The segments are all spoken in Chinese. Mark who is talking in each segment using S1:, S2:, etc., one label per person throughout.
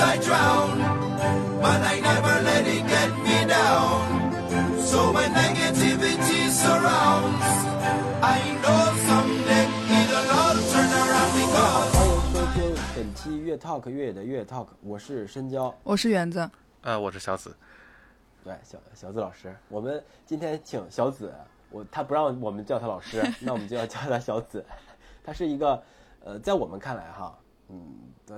S1: I drown, but I never let it get me down. So when negativity surrounds, I know someday it'll all turn around because.
S2: 欢迎收听本期越 Talk 越野的越 Talk，我是深交，
S3: 我是园子，
S4: 呃，我是小紫。
S2: 对小小紫老师，我们今天请小紫，我他不让我们叫他老师，那我们就要叫他小紫。他是一个，呃，在我们看来哈，嗯，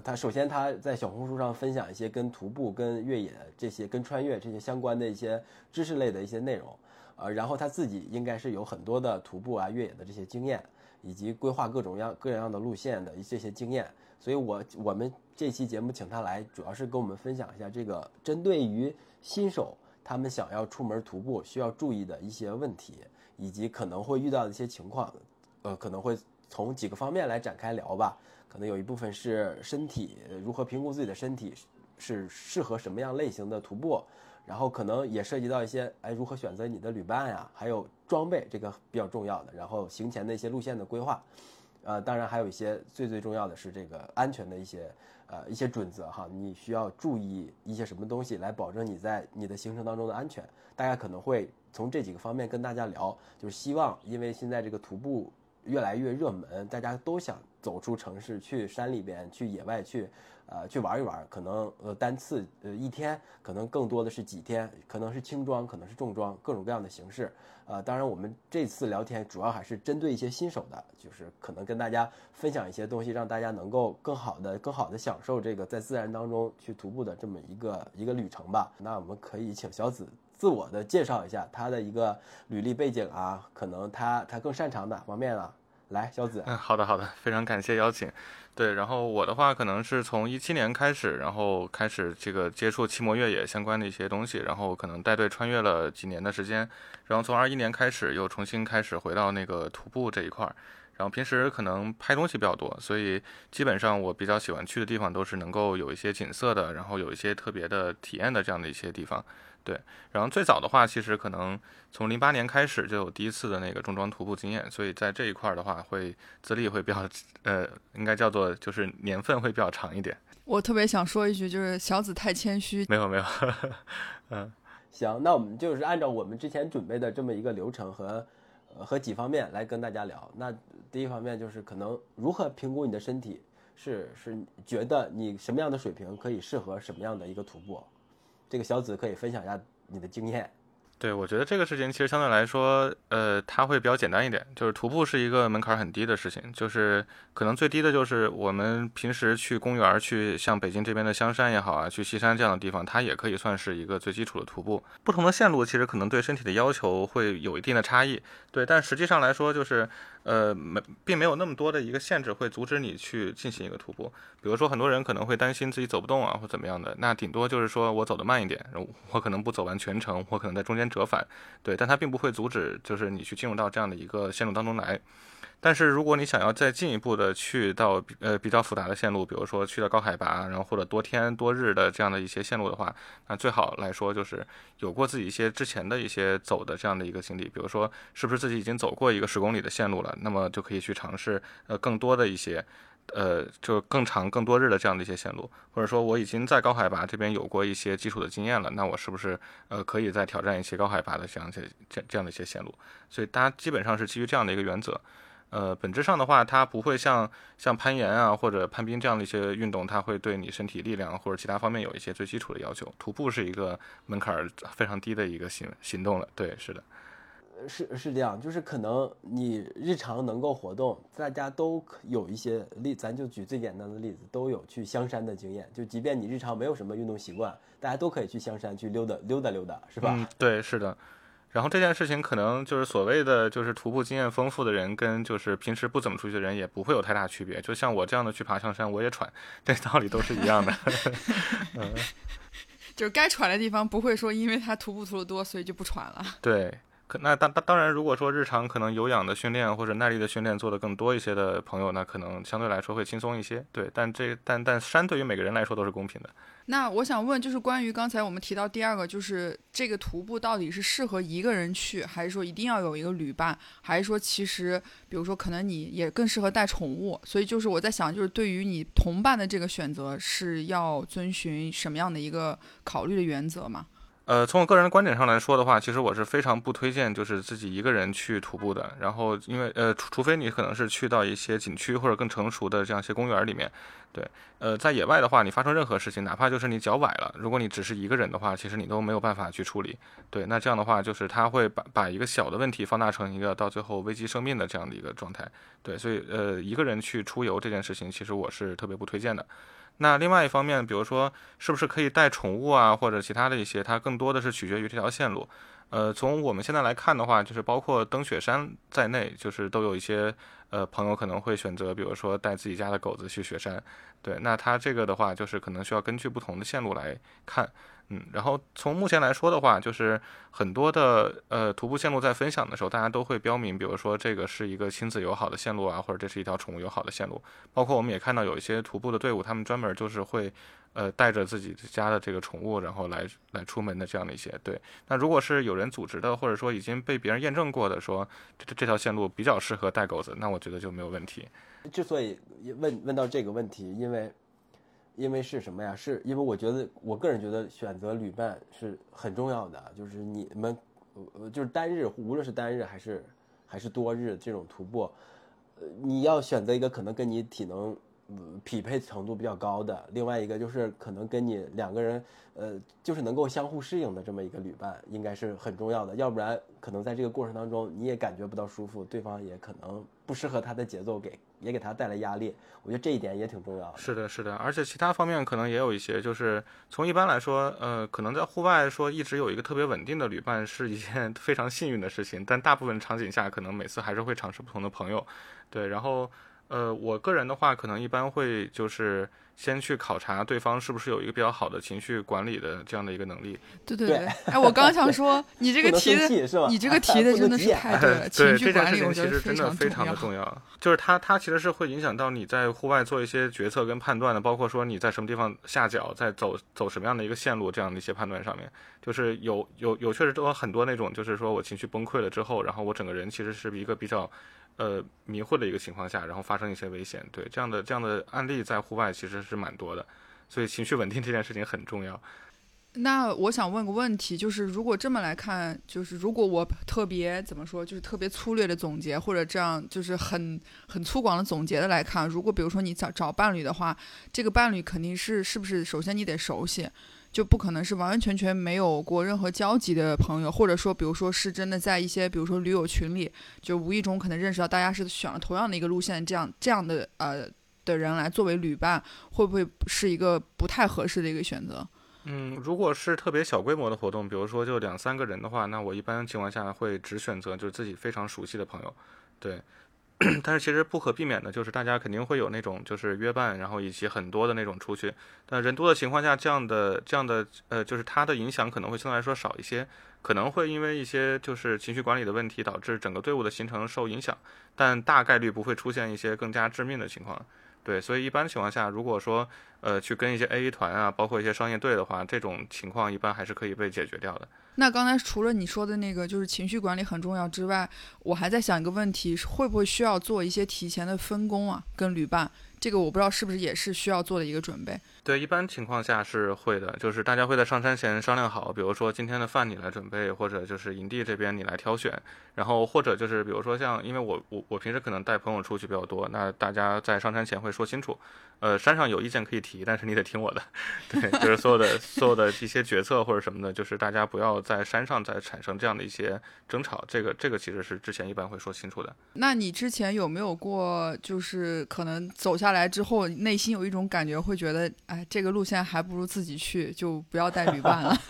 S2: 他首先他在小红书上分享一些跟徒步、跟越野这些、跟穿越这些相关的一些知识类的一些内容，呃，然后他自己应该是有很多的徒步啊、越野的这些经验，以及规划各种样各样的路线的这些经验。所以我我们这期节目请他来，主要是跟我们分享一下这个针对于新手他们想要出门徒步需要注意的一些问题，以及可能会遇到的一些情况，呃，可能会从几个方面来展开聊吧。可能有一部分是身体如何评估自己的身体是适合什么样类型的徒步，然后可能也涉及到一些哎如何选择你的旅伴呀，还有装备这个比较重要的，然后行前的一些路线的规划。呃，当然还有一些最最重要的是这个安全的一些呃一些准则哈，你需要注意一些什么东西来保证你在你的行程当中的安全。大家可能会从这几个方面跟大家聊，就是希望因为现在这个徒步越来越热门，大家都想走出城市，去山里边、去野外去，呃，去玩一玩。可能呃单次呃一天，可能更多的是几天，可能是轻装，可能是重装，各种各样的形式。呃，当然我们这次聊天主要还是针对一些新手的，就是可能跟大家分享一些东西，让大家能够更好的、更好的享受这个在自然当中去徒步的这么一个一个旅程吧。那我们可以请小紫自我的介绍一下他的一个履历背景啊，可能他他更擅长哪方面啊？来，小紫。
S4: 嗯，好的好的，非常感谢邀请。对，然后我的话可能是从一七年开始，然后开始这个接触骑摩越野相关的一些东西，然后可能带队穿越了几年的时间，然后从二一年开始又重新开始回到那个徒步这一块儿。然后平时可能拍东西比较多，所以基本上我比较喜欢去的地方都是能够有一些景色的，然后有一些特别的体验的这样的一些地方。对，然后最早的话，其实可能从零八年开始就有第一次的那个重装徒步经验，所以在这一块儿的话，会资历会比较，呃，应该叫做就是年份会比较长一点。
S3: 我特别想说一句，就是小紫太谦虚。
S4: 没有没有，嗯，
S2: 行，那我们就是按照我们之前准备的这么一个流程和呃和几方面来跟大家聊。那第一方面就是可能如何评估你的身体，是是觉得你什么样的水平可以适合什么样的一个徒步。这个小紫可以分享一下你的经验。
S4: 对，我觉得这个事情其实相对来说，呃，它会比较简单一点。就是徒步是一个门槛很低的事情，就是可能最低的就是我们平时去公园，去像北京这边的香山也好啊，去西山这样的地方，它也可以算是一个最基础的徒步。不同的线路其实可能对身体的要求会有一定的差异，对，但实际上来说就是。呃，没，并没有那么多的一个限制会阻止你去进行一个徒步。比如说，很多人可能会担心自己走不动啊，或怎么样的，那顶多就是说我走得慢一点，我可能不走完全程，我可能在中间折返，对，但它并不会阻止，就是你去进入到这样的一个线路当中来。但是如果你想要再进一步的去到呃比较复杂的线路，比如说去到高海拔，然后或者多天多日的这样的一些线路的话，那最好来说就是有过自己一些之前的一些走的这样的一个经历，比如说是不是自己已经走过一个十公里的线路了，那么就可以去尝试呃更多的一些，呃就更长更多日的这样的一些线路，或者说我已经在高海拔这边有过一些基础的经验了，那我是不是呃可以再挑战一些高海拔的这样些这这样的一些线路？所以大家基本上是基于这样的一个原则。呃，本质上的话，它不会像像攀岩啊或者攀冰这样的一些运动，它会对你身体力量或者其他方面有一些最基础的要求。徒步是一个门槛非常低的一个行行动了。对，是的，
S2: 是是这样，就是可能你日常能够活动，大家都有一些例，咱就举最简单的例子，都有去香山的经验。就即便你日常没有什么运动习惯，大家都可以去香山去溜达溜达溜达，是吧？
S4: 嗯，对，是的。然后这件事情可能就是所谓的就是徒步经验丰富的人跟就是平时不怎么出去的人也不会有太大区别。就像我这样的去爬香山，我也喘，这道理都是一样的。
S3: 嗯 就是该喘的地方不会说因为他徒步徒的多，所以就不喘了。
S4: 对，可那当当当然，如果说日常可能有氧的训练或者耐力的训练做的更多一些的朋友，那可能相对来说会轻松一些。对，但这但但山对于每个人来说都是公平的。
S3: 那我想问，就是关于刚才我们提到第二个，就是这个徒步到底是适合一个人去，还是说一定要有一个旅伴，还是说其实，比如说可能你也更适合带宠物？所以就是我在想，就是对于你同伴的这个选择，是要遵循什么样的一个考虑的原则吗？
S4: 呃，从我个人的观点上来说的话，其实我是非常不推荐就是自己一个人去徒步的。然后，因为呃，除除非你可能是去到一些景区或者更成熟的这样一些公园里面，对，呃，在野外的话，你发生任何事情，哪怕就是你脚崴了，如果你只是一个人的话，其实你都没有办法去处理。对，那这样的话，就是他会把把一个小的问题放大成一个到最后危及生命的这样的一个状态。对，所以呃，一个人去出游这件事情，其实我是特别不推荐的。那另外一方面，比如说是不是可以带宠物啊，或者其他的一些，它更多的是取决于这条线路。呃，从我们现在来看的话，就是包括登雪山在内，就是都有一些呃朋友可能会选择，比如说带自己家的狗子去雪山。对，那它这个的话，就是可能需要根据不同的线路来看。嗯，然后从目前来说的话，就是很多的呃徒步线路在分享的时候，大家都会标明，比如说这个是一个亲子友好的线路啊，或者这是一条宠物友好的线路。包括我们也看到有一些徒步的队伍，他们专门就是会呃带着自己家的这个宠物，然后来来出门的这样的一些。对，那如果是有人组织的，或者说已经被别人验证过的，说这这条线路比较适合带狗子，那我觉得就没有问题。
S2: 之所以问问到这个问题，因为。因为是什么呀？是因为我觉得，我个人觉得选择旅伴是很重要的。就是你们，呃，就是单日，无论是单日还是还是多日这种徒步，呃，你要选择一个可能跟你体能匹配程度比较高的，另外一个就是可能跟你两个人，呃，就是能够相互适应的这么一个旅伴，应该是很重要的。要不然，可能在这个过程当中你也感觉不到舒服，对方也可能不适合他的节奏给。也给他带来压力，我觉得这一点也挺重要的。
S4: 是的，是的，而且其他方面可能也有一些，就是从一般来说，呃，可能在户外说一直有一个特别稳定的旅伴是一件 非常幸运的事情，但大部分场景下，可能每次还是会尝试不同的朋友，对，然后。呃，我个人的话，可能一般会就是先去考察对方是不是有一个比较好的情绪管理的这样的一个能力。
S3: 对对对，哎，我刚想说，你这 个提的，你这个提的真的是 太对了。情绪管理，我觉得
S4: 真的非常的重要。就是它，它其实是会影响到你在户外做一些决策跟判断的，包括说你在什么地方下脚，在走走什么样的一个线路这样的一些判断上面，就是有有有确实都有很多那种，就是说我情绪崩溃了之后，然后我整个人其实是一个比较。呃，迷糊的一个情况下，然后发生一些危险，对这样的这样的案例在户外其实是蛮多的，所以情绪稳定这件事情很重要。
S3: 那我想问个问题，就是如果这么来看，就是如果我特别怎么说，就是特别粗略的总结，或者这样就是很很粗犷的总结的来看，如果比如说你找找伴侣的话，这个伴侣肯定是是不是首先你得熟悉。就不可能是完完全全没有过任何交集的朋友，或者说，比如说是真的在一些，比如说驴友群里，就无意中可能认识到大家是选了同样的一个路线，这样这样的呃的人来作为旅伴，会不会是一个不太合适的一个选择？
S4: 嗯，如果是特别小规模的活动，比如说就两三个人的话，那我一般情况下会只选择就是自己非常熟悉的朋友，对。但是其实不可避免的，就是大家肯定会有那种就是约伴，然后以及很多的那种出去。但人多的情况下，这样的这样的呃，就是它的影响可能会相对来说少一些，可能会因为一些就是情绪管理的问题，导致整个队伍的行程受影响，但大概率不会出现一些更加致命的情况。对，所以一般情况下，如果说呃去跟一些 A A 团啊，包括一些商业队的话，这种情况一般还是可以被解决掉的。
S3: 那刚才除了你说的那个，就是情绪管理很重要之外，我还在想一个问题，会不会需要做一些提前的分工啊？跟旅伴，这个我不知道是不是也是需要做的一个准备。
S4: 对，一般情况下是会的，就是大家会在上山前商量好，比如说今天的饭你来准备，或者就是营地这边你来挑选，然后或者就是比如说像，因为我我我平时可能带朋友出去比较多，那大家在上山前会说清楚，呃，山上有意见可以提，但是你得听我的，对，就是所有的所有的一些决策或者什么的，就是大家不要在山上再产生这样的一些争吵，这个这个其实是之前一般会说清楚的。
S3: 那你之前有没有过，就是可能走下来之后，内心有一种感觉，会觉得？哎，这个路线还不如自己去，就不要带旅伴了。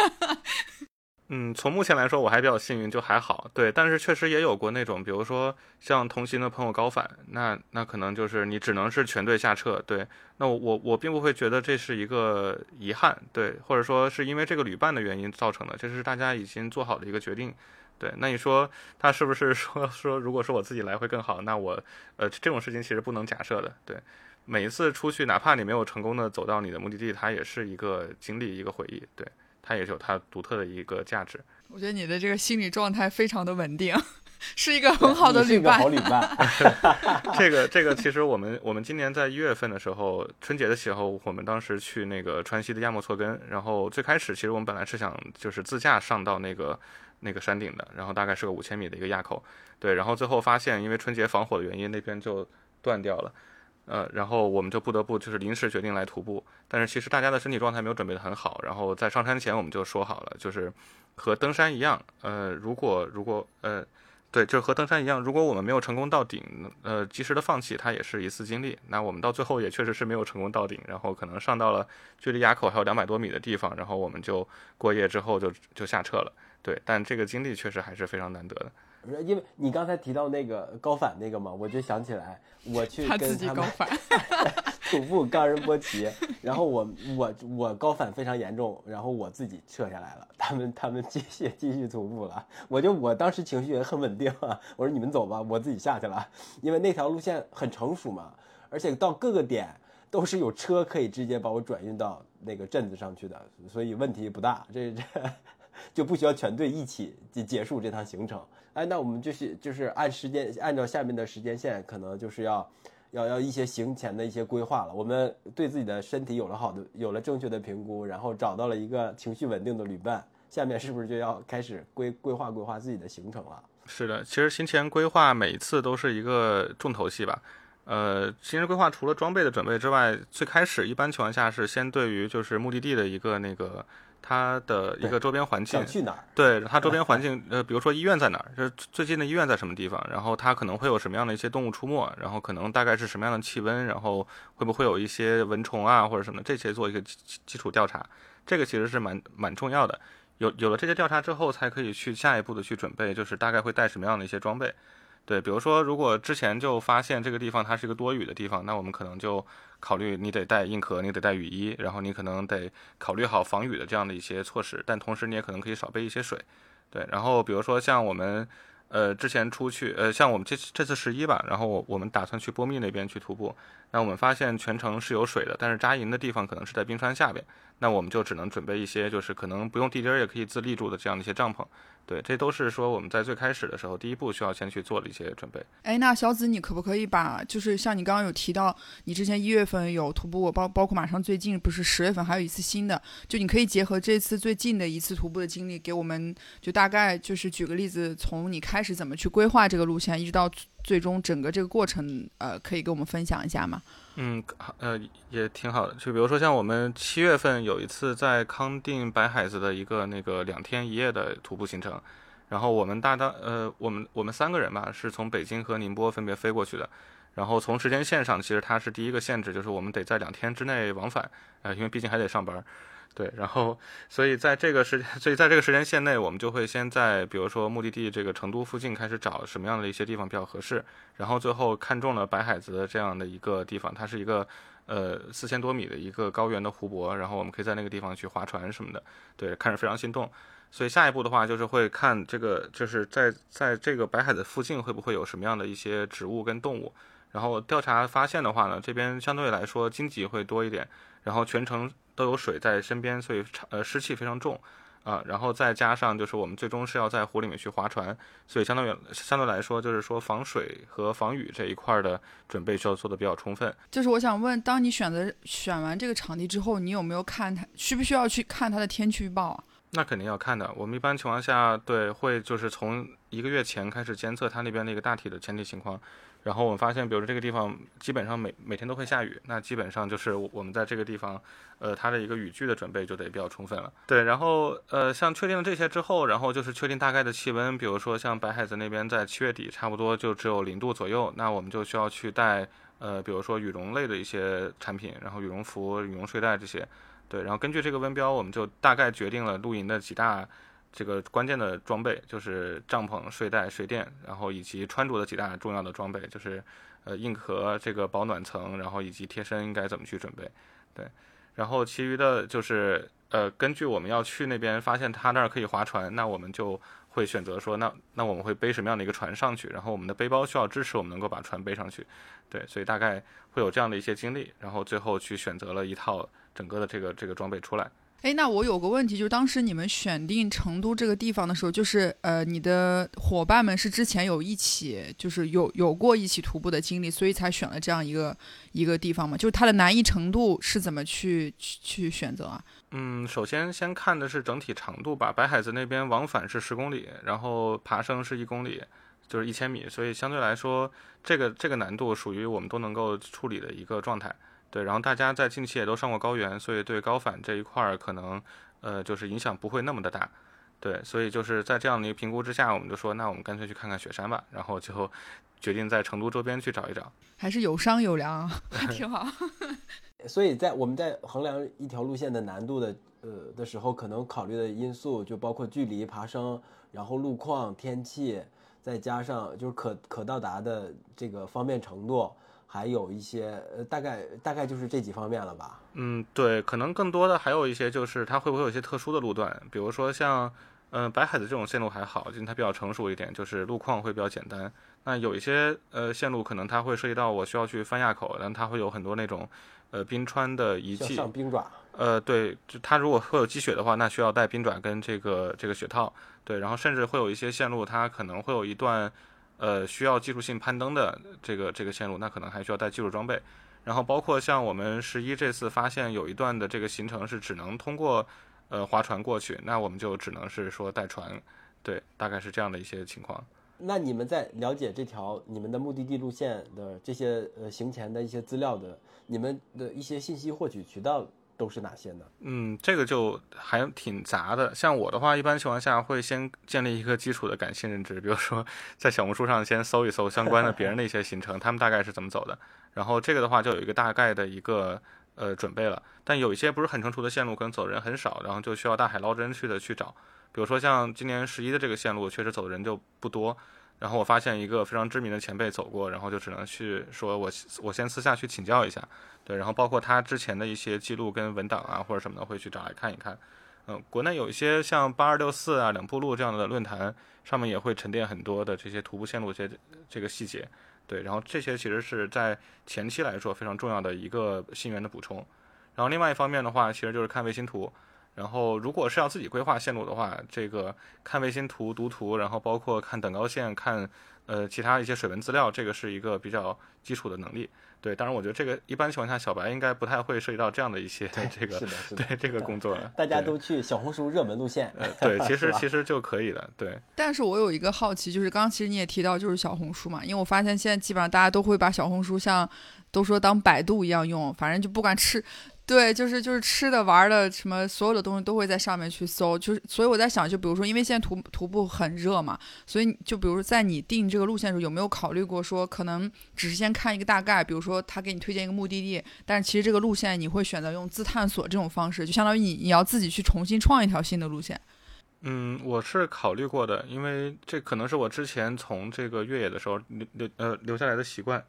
S4: 嗯，从目前来说，我还比较幸运，就还好。对，但是确实也有过那种，比如说像同行的朋友高反，那那可能就是你只能是全队下撤。对，那我我我并不会觉得这是一个遗憾，对，或者说是因为这个旅伴的原因造成的，这是大家已经做好的一个决定。对，那你说他是不是说说，如果说我自己来会更好？那我呃这种事情其实不能假设的。对，每一次出去，哪怕你没有成功的走到你的目的地，它也是一个经历，一个回忆。对，它也是有它独特的一个价值。
S3: 我觉得你的这个心理状态非常的稳定。是一个很好的旅伴，
S2: 好旅伴。
S4: 这个这个，其实我们我们今年在一月份的时候，春节的时候，我们当时去那个川西的亚莫措根，然后最开始其实我们本来是想就是自驾上到那个那个山顶的，然后大概是个五千米的一个垭口，对，然后最后发现因为春节防火的原因，那边就断掉了，呃，然后我们就不得不就是临时决定来徒步，但是其实大家的身体状态没有准备的很好，然后在上山前我们就说好了，就是和登山一样，呃，如果如果呃。对，就是和登山一样，如果我们没有成功到顶，呃，及时的放弃，它也是一次经历。那我们到最后也确实是没有成功到顶，然后可能上到了距离垭口还有两百多米的地方，然后我们就过夜之后就就下撤了。对，但这个经历确实还是非常难得的。
S2: 因为你刚才提到那个高反那个嘛，我就想起来我去跟他们徒步冈仁波齐，然后我我我高反非常严重，然后我自己撤下来了，他们他们继续继续徒步了，我就我当时情绪也很稳定啊，我说你们走吧，我自己下去了，因为那条路线很成熟嘛，而且到各个点都是有车可以直接把我转运到那个镇子上去的，所以问题不大，这这就不需要全队一起结结束这趟行程。哎，那我们就是就是按时间，按照下面的时间线，可能就是要，要要一些行前的一些规划了。我们对自己的身体有了好的，有了正确的评估，然后找到了一个情绪稳定的旅伴，下面是不是就要开始规规划规划自己的行程了？
S4: 是的，其实行前规划每一次都是一个重头戏吧。呃，行前规划除了装备的准备之外，最开始一般情况下是先对于就是目的地的一个那个。它的一个周边环境，
S2: 去哪儿？
S4: 对它周边环境，呃，比如说医院在哪儿，就是最近的医院在什么地方，然后它可能会有什么样的一些动物出没，然后可能大概是什么样的气温，然后会不会有一些蚊虫啊或者什么这些做一个基基础调查，这个其实是蛮蛮重要的。有有了这些调查之后，才可以去下一步的去准备，就是大概会带什么样的一些装备。对，比如说如果之前就发现这个地方它是一个多雨的地方，那我们可能就。考虑你得带硬壳，你得带雨衣，然后你可能得考虑好防雨的这样的一些措施，但同时你也可能可以少备一些水，对。然后比如说像我们，呃，之前出去，呃，像我们这这次十一吧，然后我我们打算去波密那边去徒步，那我们发现全程是有水的，但是扎营的地方可能是在冰川下边，那我们就只能准备一些就是可能不用地钉也可以自立住的这样的一些帐篷。对，这都是说我们在最开始的时候，第一步需要先去做的一些准备。
S3: 哎，那小紫，你可不可以把，就是像你刚刚有提到，你之前一月份有徒步，包包括马上最近不是十月份还有一次新的，就你可以结合这次最近的一次徒步的经历，给我们就大概就是举个例子，从你开始怎么去规划这个路线，一直到最终整个这个过程，呃，可以跟我们分享一下吗？
S4: 嗯，呃，也挺好的。就比如说像我们七月份有一次在康定白海子的一个那个两天一夜的徒步行程，然后我们大当呃，我们我们三个人吧，是从北京和宁波分别飞过去的。然后从时间线上，其实它是第一个限制，就是我们得在两天之内往返，呃，因为毕竟还得上班。对，然后，所以在这个时，所以在这个时间线内，我们就会先在，比如说目的地这个成都附近开始找什么样的一些地方比较合适，然后最后看中了白海子的这样的一个地方，它是一个，呃，四千多米的一个高原的湖泊，然后我们可以在那个地方去划船什么的，对，看着非常心动。所以下一步的话，就是会看这个，就是在在这个白海的附近会不会有什么样的一些植物跟动物，然后调查发现的话呢，这边相对来说荆棘会多一点，然后全程。都有水在身边，所以呃湿气非常重，啊，然后再加上就是我们最终是要在湖里面去划船，所以相当于相对来说就是说防水和防雨这一块的准备需要做的比较充分。
S3: 就是我想问，当你选择选完这个场地之后，你有没有看它需不需要去看它的天气预报啊？
S4: 那肯定要看的。我们一般情况下对会就是从一个月前开始监测它那边的一个大体的天气情况。然后我们发现，比如说这个地方基本上每每天都会下雨，那基本上就是我们在这个地方，呃，它的一个雨具的准备就得比较充分了。对，然后呃，像确定了这些之后，然后就是确定大概的气温，比如说像白海子那边在七月底差不多就只有零度左右，那我们就需要去带呃，比如说羽绒类的一些产品，然后羽绒服、羽绒睡袋这些。对，然后根据这个温标，我们就大概决定了露营的几大。这个关键的装备就是帐篷、睡袋、睡垫，然后以及穿着的几大重要的装备，就是呃硬壳、这个保暖层，然后以及贴身应该怎么去准备。对，然后其余的就是呃根据我们要去那边发现他那儿可以划船，那我们就会选择说，那那我们会背什么样的一个船上去？然后我们的背包需要支持我们能够把船背上去，对，所以大概会有这样的一些经历，然后最后去选择了一套整个的这个这个装备出来。
S3: 哎，那我有个问题，就是当时你们选定成都这个地方的时候，就是呃，你的伙伴们是之前有一起，就是有有过一起徒步的经历，所以才选了这样一个一个地方嘛？就是它的难易程度是怎么去去去选择啊？
S4: 嗯，首先先看的是整体长度吧。白海子那边往返是十公里，然后爬升是一公里，就是一千米，所以相对来说，这个这个难度属于我们都能够处理的一个状态。对，然后大家在近期也都上过高原，所以对高反这一块儿可能，呃，就是影响不会那么的大。对，所以就是在这样的一个评估之下，我们就说，那我们干脆去看看雪山吧。然后最后决定在成都周边去找一找。
S3: 还是有商有量，还挺好。
S2: 所以在我们在衡量一条路线的难度的呃的时候，可能考虑的因素就包括距离、爬升，然后路况、天气，再加上就是可可到达的这个方便程度。还有一些，呃，大概大概就是这几方面了吧。
S4: 嗯，对，可能更多的还有一些就是它会不会有一些特殊的路段，比如说像，嗯，白海的这种线路还好，因为它比较成熟一点，就是路况会比较简单。那有一些呃线路可能它会涉及到我需要去翻垭口，然后它会有很多那种呃冰川的遗迹。
S2: 上冰爪。
S4: 呃，对，就它如果会有积雪的话，那需要带冰爪跟这个这个雪套。对，然后甚至会有一些线路，它可能会有一段。呃，需要技术性攀登的这个这个线路，那可能还需要带技术装备。然后包括像我们十一这次发现有一段的这个行程是只能通过呃划船过去，那我们就只能是说带船。对，大概是这样的一些情况。
S2: 那你们在了解这条你们的目的地路线的这些呃行前的一些资料的，你们的一些信息获取渠道？都是哪些呢？
S4: 嗯，这个就还挺杂的。像我的话，一般情况下会先建立一个基础的感性认知，比如说 在小红书上先搜一搜相关的别人的一些行程，他们大概是怎么走的。然后这个的话就有一个大概的一个呃准备了。但有一些不是很成熟的线路，可能走的人很少，然后就需要大海捞针去的去找。比如说像今年十一的这个线路，确实走的人就不多。然后我发现一个非常知名的前辈走过，然后就只能去说我我先私下去请教一下。对，然后包括他之前的一些记录跟文档啊，或者什么的，会去找来看一看。嗯，国内有一些像八二六四啊、两步路这样的论坛，上面也会沉淀很多的这些徒步线路这些这个细节。对，然后这些其实是在前期来说非常重要的一个信源的补充。然后另外一方面的话，其实就是看卫星图。然后如果是要自己规划线路的话，这个看卫星图、读图，然后包括看等高线、看呃其他一些水文资料，这个是一个比较基础的能力。对，当然，我觉得这个一般情况下，小白应该不太会涉及到这样的一些 这个对这个工作。
S2: 大家都去小红书热门路线，
S4: 对，其实其实就可以了。对。
S3: 但是我有一个好奇，就是刚刚其实你也提到，就是小红书嘛，因为我发现现在基本上大家都会把小红书像都说当百度一样用，反正就不管吃。对，就是就是吃的玩的什么，所有的东西都会在上面去搜，就是所以我在想，就比如说，因为现在徒徒步很热嘛，所以就比如在你定这个路线的时候，有没有考虑过说，可能只是先看一个大概，比如说他给你推荐一个目的地，但是其实这个路线你会选择用自探索这种方式，就相当于你你要自己去重新创一条新的路线。
S4: 嗯，我是考虑过的，因为这可能是我之前从这个越野的时候留留呃留下来的习惯。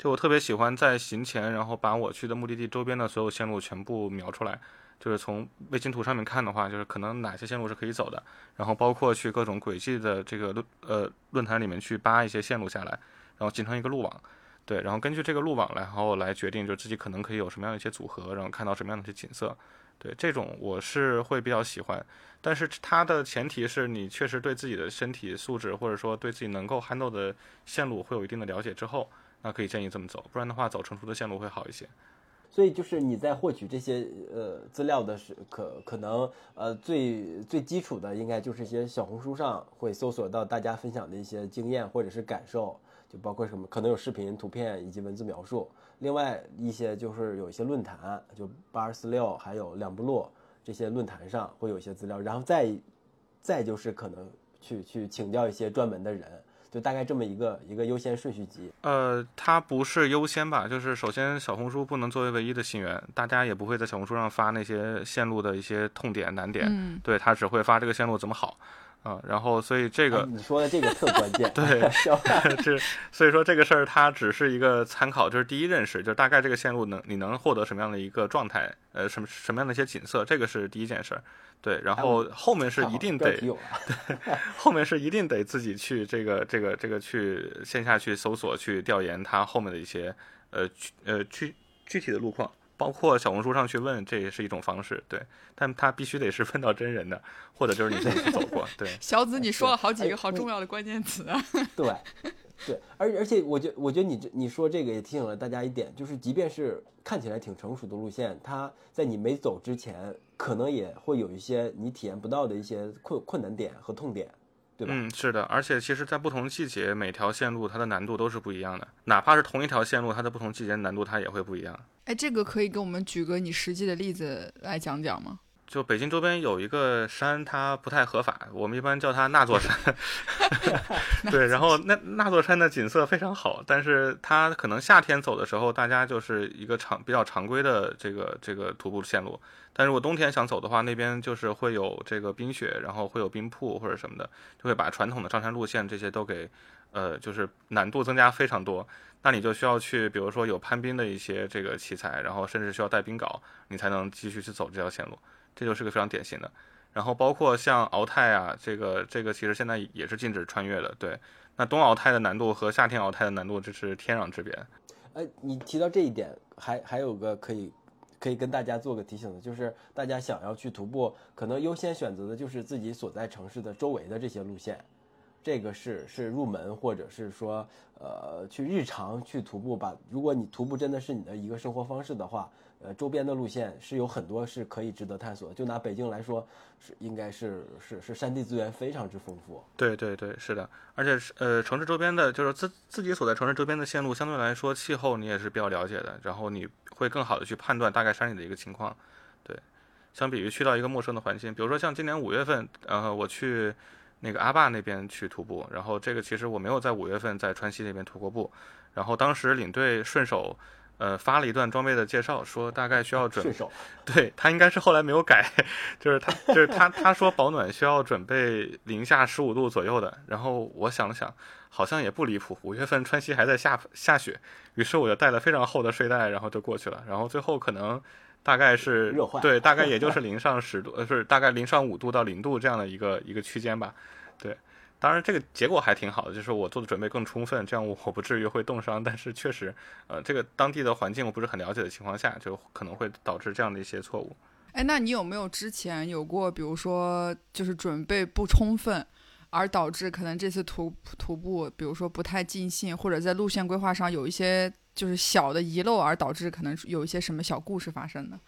S4: 就我特别喜欢在行前，然后把我去的目的地周边的所有线路全部描出来，就是从卫星图上面看的话，就是可能哪些线路是可以走的，然后包括去各种轨迹的这个论呃论坛里面去扒一些线路下来，然后形成一个路网，对，然后根据这个路网，然后来决定就自己可能可以有什么样的一些组合，然后看到什么样的一些景色，对，这种我是会比较喜欢，但是它的前提是你确实对自己的身体素质或者说对自己能够 handle 的线路会有一定的了解之后。那可以建议这么走，不然的话走成熟的线路会好一些。
S2: 所以就是你在获取这些呃资料的时，可可能呃最最基础的应该就是一些小红书上会搜索到大家分享的一些经验或者是感受，就包括什么可能有视频、图片以及文字描述。另外一些就是有一些论坛，就八二四六还有两部落这些论坛上会有一些资料，然后再再就是可能去去请教一些专门的人。就大概这么一个一个优先顺序级，
S4: 呃，它不是优先吧？就是首先小红书不能作为唯一的信源，大家也不会在小红书上发那些线路的一些痛点难点，嗯对，它只会发这个线路怎么好，啊，然后所以这个
S2: 哎你说的这个特关键，
S4: 对
S2: 小范
S4: 这所以说这个事儿它只是一个参考，就是第一认识，就是大概这个线路能你能获得什么样的一个状态，呃，什么什么样的一些景色，这个是第一件事儿。对，然后后面是一定得
S2: 标题有了，
S4: 后面是一定得自己去这个这个这个去线下去搜索去调研它后面的一些呃具呃具具体的路况，包括小红书上去问，这也是一种方式。对，但他必须得是问到真人的，或者就是你自己走过。对，
S3: 小紫，你说了好几
S2: 哎
S3: 个好重要的关键词啊！
S2: 对，对，而而且我觉我觉得你这你说这个也提醒了大家一点，就是即便是看起来挺成熟的路线，它在你没走之前，可能也会有一些你体验不到的一些困困难点和痛点，对吧？
S4: 嗯，是的，而且其实，在不同季节，每条线路它的难度都是不一样的，哪怕是同一条线路，它的不同季节难度它也会不一样。
S3: 哎，这个可以给我们举个你实际的例子来讲讲吗？
S4: 就北京周边有一个山，它不太合法，我们一般叫它那座山。对，然后那那座山的景色非常好，但是它可能夏天走的时候，大家就是一个常比较常规的这个这个徒步线路。但如果冬天想走的话，那边就是会有这个冰雪，然后会有冰瀑或者什么的，就会把传统的上山路线这些都给呃就是难度增加非常多。那你就需要去，比如说有攀冰的一些这个器材，然后甚至需要带冰镐，你才能继续去走这条线路。这就是个非常典型的。然后包括像鳌泰啊，这个这个其实现在也是禁止穿越的。对，那冬鳌泰的难度和夏天鳌泰的难度这是天壤之别。
S2: 哎，你提到这一点，还还有个可以可以跟大家做个提醒的，就是大家想要去徒步，可能优先选择的就是自己所在城市的周围的这些路线，这个是是入门或者是说呃去日常去徒步吧。如果你徒步真的是你的一个生活方式的话，呃，周边的路线是有很多是可以值得探索。就拿北京来说，是应该是是是山地资源非常之丰富。
S4: 对对对，是的，而且是呃城市周边的，就是自自己所在城市周边的线路，相对来说气候你也是比较了解的，然后你会更好的去判断大概山里的一个情况。对，相比于去到一个陌生的环境，比如说像今年五月份，呃，我去那个阿坝那边去徒步，然后这个其实我没有在五月份在川西那边徒过步，然后当时领队顺手。呃，发了一段装备的介绍，说大概需要准
S2: 备，
S4: 对他应该是后来没有改，就是他就是他他说保暖需要准备零下十五度左右的，然后我想了想，好像也不离谱，五月份川西还在下下雪，于是我就带了非常厚的睡袋，然后就过去了，然后最后可能大概是
S2: 热坏
S4: 对，大概也就 是零上十度，呃，是大概零上五度到零度这样的一个一个区间吧，对。当然，这个结果还挺好的，就是我做的准备更充分，这样我我不至于会冻伤。但是确实，呃，这个当地的环境我不是很了解的情况下，就可能会导致这样的一些错误。
S3: 哎，那你有没有之前有过，比如说就是准备不充分，而导致可能这次徒徒步，比如说不太尽兴，或者在路线规划上有一些就是小的遗漏，而导致可能有一些什么小故事发生呢？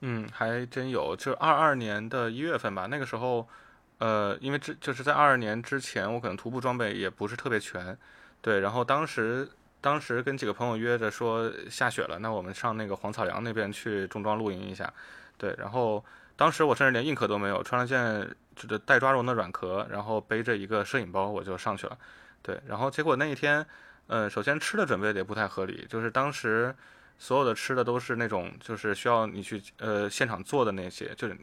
S4: 嗯，还真有，就二二年的一月份吧，那个时候。呃，因为之就是在二二年之前，我可能徒步装备也不是特别全，对。然后当时当时跟几个朋友约着说下雪了，那我们上那个黄草梁那边去重装露营一下，对。然后当时我甚至连硬壳都没有，穿了件就是带抓绒的软壳，然后背着一个摄影包我就上去了，对。然后结果那一天，呃，首先吃的准备的也不太合理，就是当时所有的吃的都是那种就是需要你去呃现场做的那些，就是。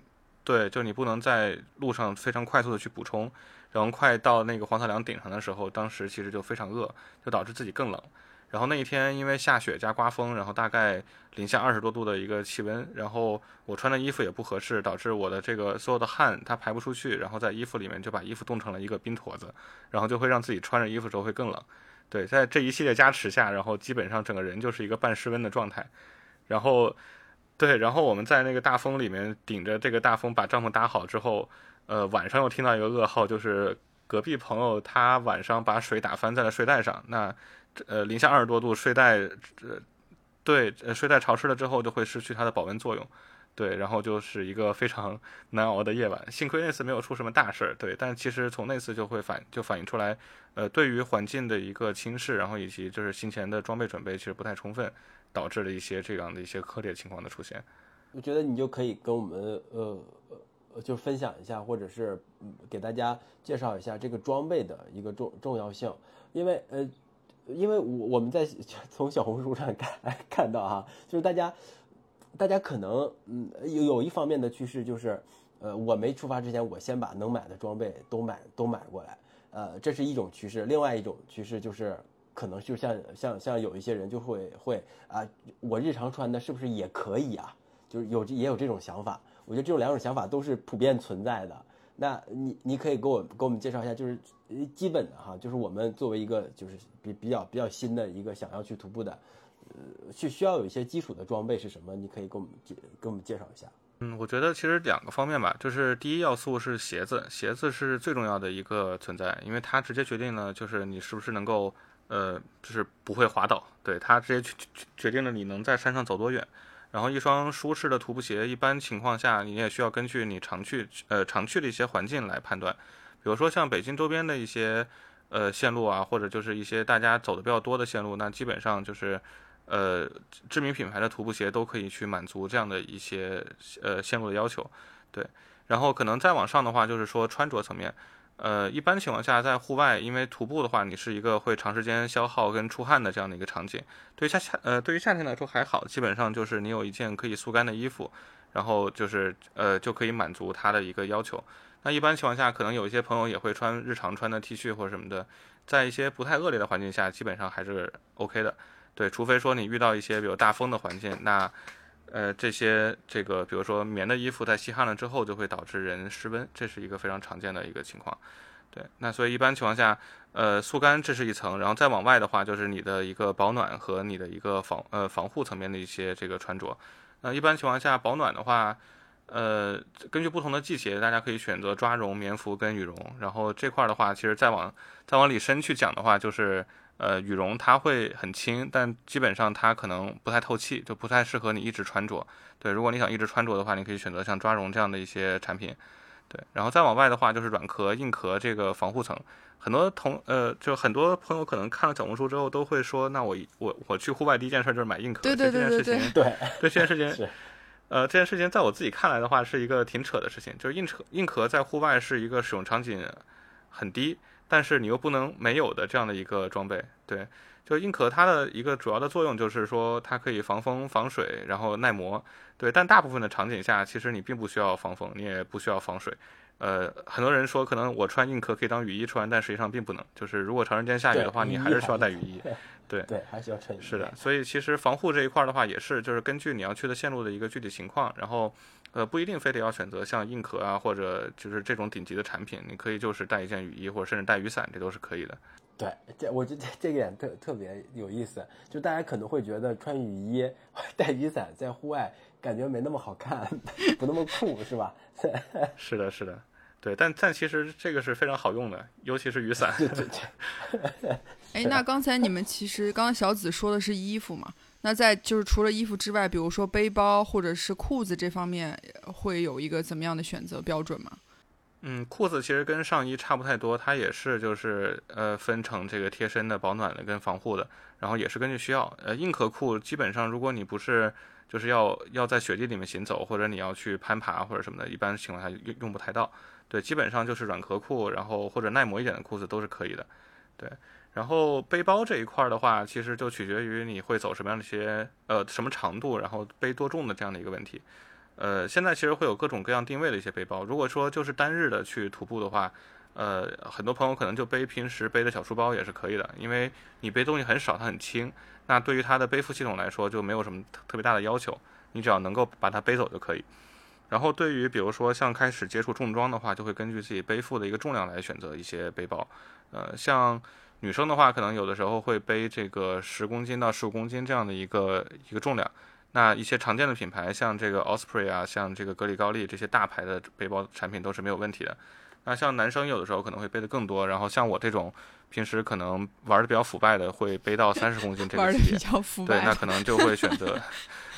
S4: 对，就你不能在路上非常快速的去补充，然后快到那个黄草梁顶上的时候，当时其实就非常饿，就导致自己更冷。然后那一天因为下雪加刮风，然后大概零下二十多度的一个气温，然后我穿的衣服也不合适，导致我的这个所有的汗它排不出去，然后在衣服里面就把衣服冻成了一个冰坨子，然后就会让自己穿着衣服时候会更冷。对，在这一系列加持下，然后基本上整个人就是一个半失温的状态，然后。对，然后我们在那个大风里面顶着这个大风把帐篷搭好之后，呃，晚上又听到一个噩耗，就是隔壁朋友他晚上把水打翻在了睡袋上。那，呃，零下二十多度，睡袋，呃，对，睡袋潮湿了之后就会失去它的保温作用。对，然后就是一个非常 难熬的夜晚。幸亏那次没有出什么大事儿。对，但其实从那次就会反就反映出来，呃，对于环境的一个轻视，然后以及就是行前的装备准备其实不太充分。导致了一些这样的一些恶劣情况的出现。
S2: 我觉得你就可以跟我们呃呃就分享一下，或者是给大家介绍一下这个装备的一个重重要性。因为呃，因为我我们在 从小红书上看看到哈，就是大家大家可能嗯有有一方面的趋势就是呃，我没出发之前，我先把能买的装备都买都买过来，呃，这是一种趋势。另外一种趋势就是，可能就像像像有一些人就会会啊，我日常穿的是不是也可以啊？就是有也有这种想法。我觉得这种两种想法都是普遍存在的。那你你可以给我给我们介绍一下，就是基本的哈，就是我们作为一个就是比比较比较新的一个想要去徒步的，呃，需需要有一些基础的装备是什么？你可以给我们介给我们介绍一下。
S4: 嗯，我觉得其实两个方面吧，就是第一要素是鞋子，鞋子是最重要的一个存在，因为它直接决定了就是你是不是能够，呃，就是不会滑倒，对，它直接决决决定了你能在山上走多远。然后一双舒适的徒步鞋，一般情况下你也需要根据你常去呃常去的一些环境来判断，比如说像北京周边的一些呃线路啊，或者就是一些大家走的比较多的线路，那基本上就是。呃，知名品牌的徒步鞋都可以去满足这样的一些呃线路的要求，对。然后可能再往上的话，就是说穿着层面，呃，一般情况下在户外，因为徒步的话，你是一个会长时间消耗跟出汗的这样的一个场景。对于夏夏呃，对于夏天来说还好，基本上就是你有一件可以速干的衣服，然后就是呃就可以满足它的一个要求。那一般情况下，可能有一些朋友也会穿日常穿的 T 恤或者什么的，在一些不太恶劣的环境下，基本上还是 OK 的。对，除非说你遇到一些比如大风的环境，那，呃，这些这个比如说棉的衣服在吸汗了之后，就会导致人失温，这是一个非常常见的一个情况。对，那所以一般情况下，呃，速干这是一层，然后再往外的话，就是你的一个保暖和你的一个防呃防护层面的一些这个穿着。那一般情况下，保暖的话，呃，根据不同的季节，大家可以选择抓绒、棉服跟羽绒。然后这块儿的话，其实再往再往里深去讲的话，就是呃，羽绒它会很轻，但基本上它可能不太透气，就不太适合你一直穿着。对，如果你想一直穿着的话，你可以选择像抓绒这样的一些产品。对，然后再往外的话，就是软壳、硬壳这个防护层。很多同呃，就很多朋友可能看了小红书之后都会说，那我我我去户外第一件事儿就是买硬壳，
S3: 对这件事
S4: 情，
S3: 对
S2: 对
S4: 这件事情。呃，这件事情在我自己看来的话，是一个挺扯的事情。就是硬壳硬壳在户外是一个使用场景很低，但是你又不能没有的这样的一个装备。对。就硬壳它的一个主要的作用就是说它可以防风防水，然后耐磨，对。但大部分的场景下，其实你并不需要防风，你也不需要防水。呃，很多人说可能我穿硬壳可以当雨衣穿，但实际上并不能。就是如果长时间下雨的话，你还是需要带雨衣。对
S2: 对，还需要衬衣。
S4: 是的，所以其实防护这一块的话，也是就是根据你要去的线路的一个具体情况，然后呃不一定非得要选择像硬壳啊或者就是这种顶级的产品，你可以就是带一件雨衣或者甚至带雨伞，这都是可以的。
S2: 对，这我觉得这这个点特特别有意思，就大家可能会觉得穿雨衣、带雨伞在户外感觉没那么好看，不那么酷，是吧？
S4: 是的，是的，对，但但其实这个是非常好用的，尤其是雨伞。
S2: 对对对。
S3: 哎，那刚才你们其实刚刚小紫说的是衣服嘛？那在就是除了衣服之外，比如说背包或者是裤子这方面，会有一个怎么样的选择标准吗？
S4: 嗯，裤子其实跟上衣差不太多，它也是就是呃分成这个贴身的、保暖的跟防护的，然后也是根据需要。呃，硬壳裤基本上如果你不是就是要要在雪地里面行走，或者你要去攀爬或者什么的，一般情况下用用不太到。对，基本上就是软壳裤，然后或者耐磨一点的裤子都是可以的。对，然后背包这一块的话，其实就取决于你会走什么样的一些呃什么长度，然后背多重的这样的一个问题。呃，现在其实会有各种各样定位的一些背包。如果说就是单日的去徒步的话，呃，很多朋友可能就背平时背的小书包也是可以的，因为你背东西很少，它很轻。那对于它的背负系统来说，就没有什么特别大的要求，你只要能够把它背走就可以。然后对于比如说像开始接触重装的话，就会根据自己背负的一个重量来选择一些背包。呃，像女生的话，可能有的时候会背这个十公斤到十五公斤这样的一个一个重量。那一些常见的品牌，像这个 Osprey 啊，像这个格里高利这些大牌的背包产品都是没有问题的。那像男生有的时候可能会背的更多，然后像我这种平时可能玩的比较腐败的，会背到三十公斤这个
S3: 玩的比
S4: 级别。
S3: 较腐
S4: 对，那，可能就会选择，